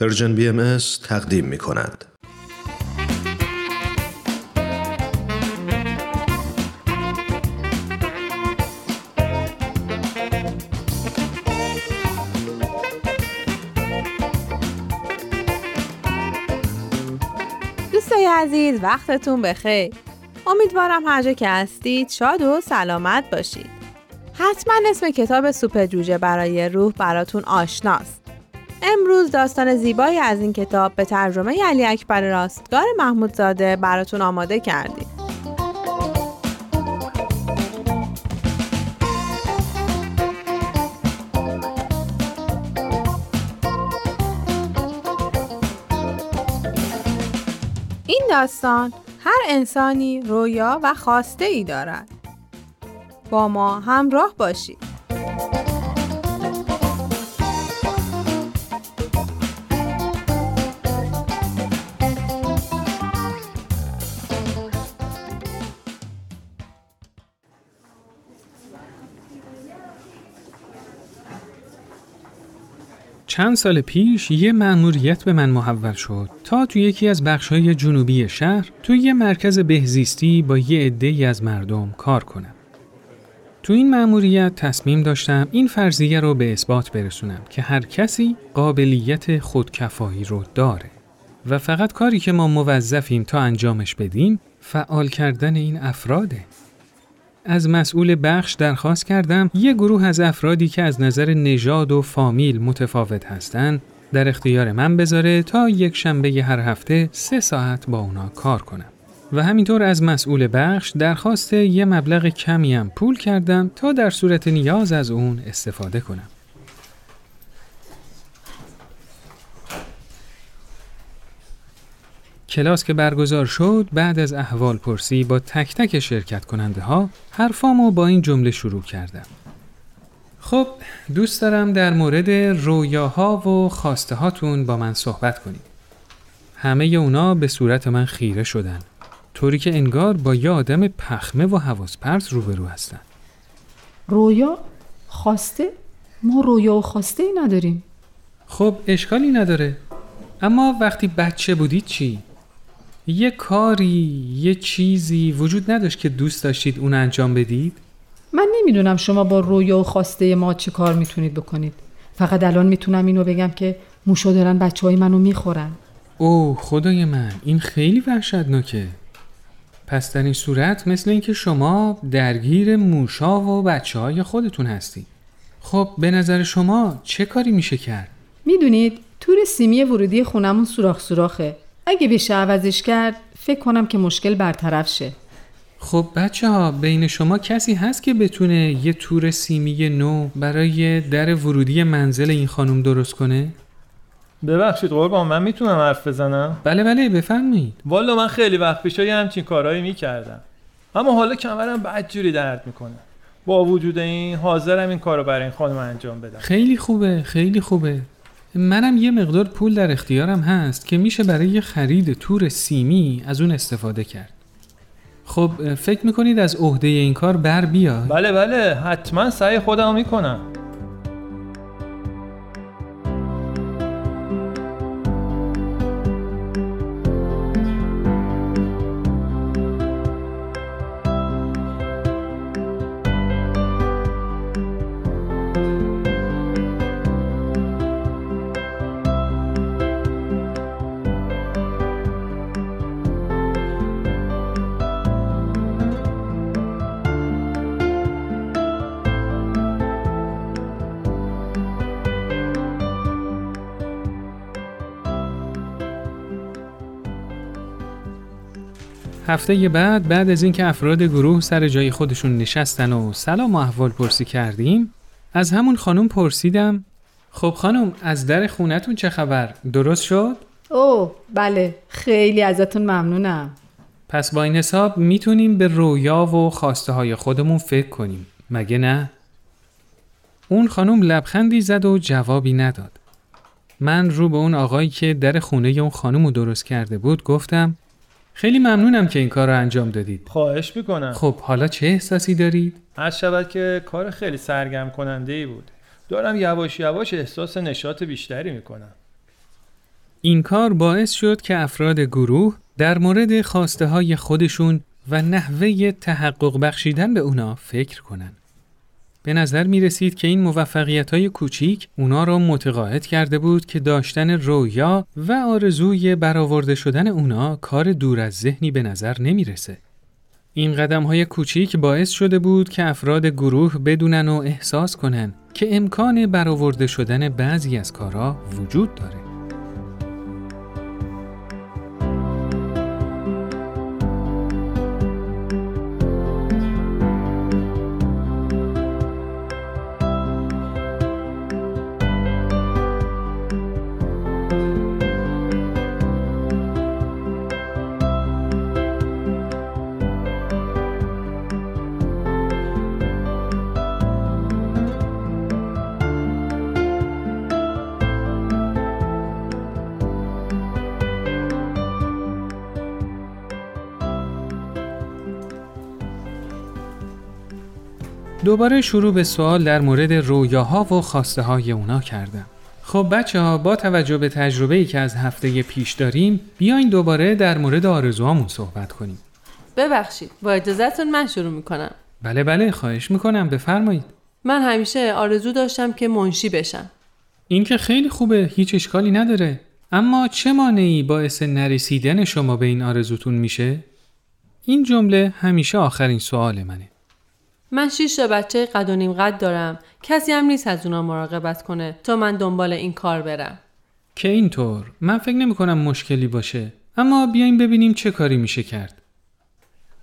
Persian BM تقدیم می کند. دوستای عزیز وقتتون بخیر. امیدوارم هر جا که هستید شاد و سلامت باشید. حتما اسم کتاب سوپ جوجه برای روح براتون آشناست. امروز داستان زیبایی از این کتاب به ترجمه علی اکبر راستگار محمودزاده براتون آماده کردیم این داستان هر انسانی رویا و خواسته ای دارد. با ما همراه باشید. چند سال پیش یه مأموریت به من محول شد تا تو یکی از بخشهای جنوبی شهر تو یه مرکز بهزیستی با یه عده‌ای از مردم کار کنم. تو این مأموریت تصمیم داشتم این فرضیه رو به اثبات برسونم که هر کسی قابلیت خودکفایی رو داره و فقط کاری که ما موظفیم تا انجامش بدیم فعال کردن این افراده. از مسئول بخش درخواست کردم یه گروه از افرادی که از نظر نژاد و فامیل متفاوت هستند در اختیار من بذاره تا یک شنبه هر هفته سه ساعت با اونا کار کنم. و همینطور از مسئول بخش درخواست یه مبلغ کمی هم پول کردم تا در صورت نیاز از اون استفاده کنم. کلاس که برگزار شد بعد از احوال پرسی با تک تک شرکت کننده ها حرفامو با این جمله شروع کردم. خب دوست دارم در مورد رویاها و خواسته هاتون با من صحبت کنید. همه اونا به صورت من خیره شدن. طوری که انگار با یه آدم پخمه و حواس پرت روبرو هستن. رویا خواسته ما رویا و خواسته ای نداریم خب اشکالی نداره. اما وقتی بچه بودید چی؟ یه کاری، یه چیزی وجود نداشت که دوست داشتید اون انجام بدید؟ من نمی‌دونم شما با رویا و خواسته ما چه کار می‌تونید بکنید. فقط الان می‌تونم اینو بگم که موشا دارن بچه های منو می‌خورن. اوه خدای من این خیلی وحشتناکه. پس در این صورت مثل اینکه شما درگیر موشا و بچه های خودتون هستید. خب به نظر شما چه کاری میشه کرد؟ می‌دونید تور سیمی ورودی خونمون سوراخ سوراخه. اگه بشه عوضش کرد فکر کنم که مشکل برطرف شه. خب بچه ها بین شما کسی هست که بتونه یه تور سیمی نو برای در ورودی منزل این خانم درست کنه؟ ببخشید قربان من می‌تونم حرف بزنم؟ بله بله بفرمایید. والا من خیلی وقت پیش یه همچین کارهایی می‌کردم. اما حالا کمرم بدجوری درد می‌کنه. با وجود این حاضرم این کارو برای این خانم انجام بدم. خیلی خوبه خیلی خوبه. منم یه مقدار پول در اختیارم هست که میشه برای خرید تور سیمی از اون استفاده کرد خب فکر می‌کنید از عهده این کار بر بیاد؟ بله بله حتما سعی خودم می‌کنم هفته بعد بعد از اینکه افراد گروه سر جای خودشون نشستن و سلام و احوال پرسی کردیم از همون خانم پرسیدم خب خانم از در خونتون چه خبر؟ درست شد؟ اوه بله خیلی ازتون ممنونم. پس با این حساب می‌تونیم به رویا و خواسته های خودمون فکر کنیم مگه نه؟ اون خانم لبخندی زد و جوابی نداد. من رو به اون آقایی که در خونه اون خانم رو درست کرده بود گفتم خیلی ممنونم که این کار رو انجام دادید خواهش می‌کنم خب حالا چه احساسی دارید؟ از شود که کار خیلی سرگرم کننده ای بود دارم یواش یواش احساس نشاط بیشتری می‌کنم این کار باعث شد که افراد گروه در مورد خواسته های خودشون و نحوه تحقق بخشیدن به اونا فکر کنن. به نظر می رسید که این موفقیت های کوچیک اونا را متقاعد کرده بود که داشتن رویا و آرزوی برآورده شدن اونا کار دور از ذهنی به نظر نمی رسه. این قدم های کوچیک باعث شده بود که افراد گروه بدونن و احساس کنن که امکان برآورده شدن بعضی از کارها وجود داره. دوباره شروع به سوال در مورد رویاها و خواسته های اونا کردم. خب بچه ها با توجه به تجربه ای که از هفته پیش داریم بیاین دوباره در مورد آرزوهامون صحبت کنیم. ببخشید با اجازهتون من شروع می‌کنم. بله بله خواهش می‌کنم بفرمایید. من همیشه آرزو داشتم که منشی بشم. این که خیلی خوبه هیچ اشکالی نداره. اما چه مانعی باعث نرسیدن شما به این آرزوتون میشه؟ این جمله همیشه آخرین سوال منه. من شیش تا بچه قد و نیم قد دارم. کسی هم نیست از اونا مراقبت کنه تا من دنبال این کار برم. که اینطور. من فکر نمی کنم مشکلی باشه. اما بیایم ببینیم چه کاری میشه کرد.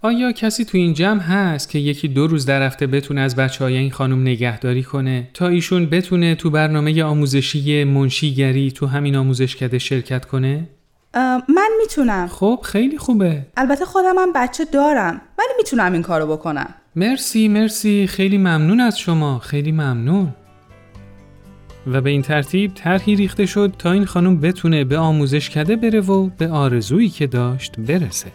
آیا کسی تو این جمع هست که یکی دو روز در هفته بتونه از بچه های این خانم نگهداری کنه تا ایشون بتونه تو برنامه آموزشی منشیگری تو همین آموزشکده شرکت کنه؟ من می‌تونم. خب خیلی خوبه. البته خودم هم بچه دارم ولی می‌تونم این کارو بکنم. مرسی مرسی. خیلی ممنون از شما. خیلی ممنون. و به این ترتیب طرحی ریخته شد تا این خانم بتونه به آموزش کده بره و به آرزویی که داشت برسه.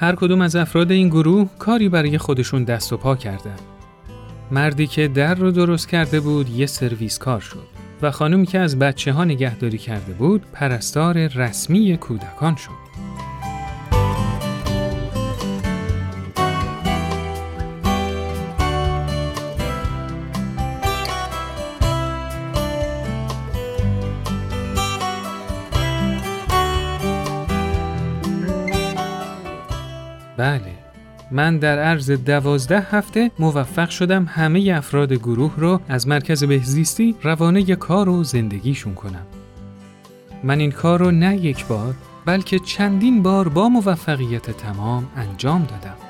هر کدوم از افراد این گروه کاری برای خودشون دست و پا کردن. مردی که در رو درست کرده بود یه سرویس کار شد و خانمی که از بچه ها نگهداری کرده بود پرستار رسمی کودکان شد. من در عرض دوازده هفته موفق شدم همه افراد گروه رو از مرکز بهزیستی روانه کار و زندگیشون کنم. من این کار رو نه یک بار بلکه چندین بار با موفقیت تمام انجام دادم.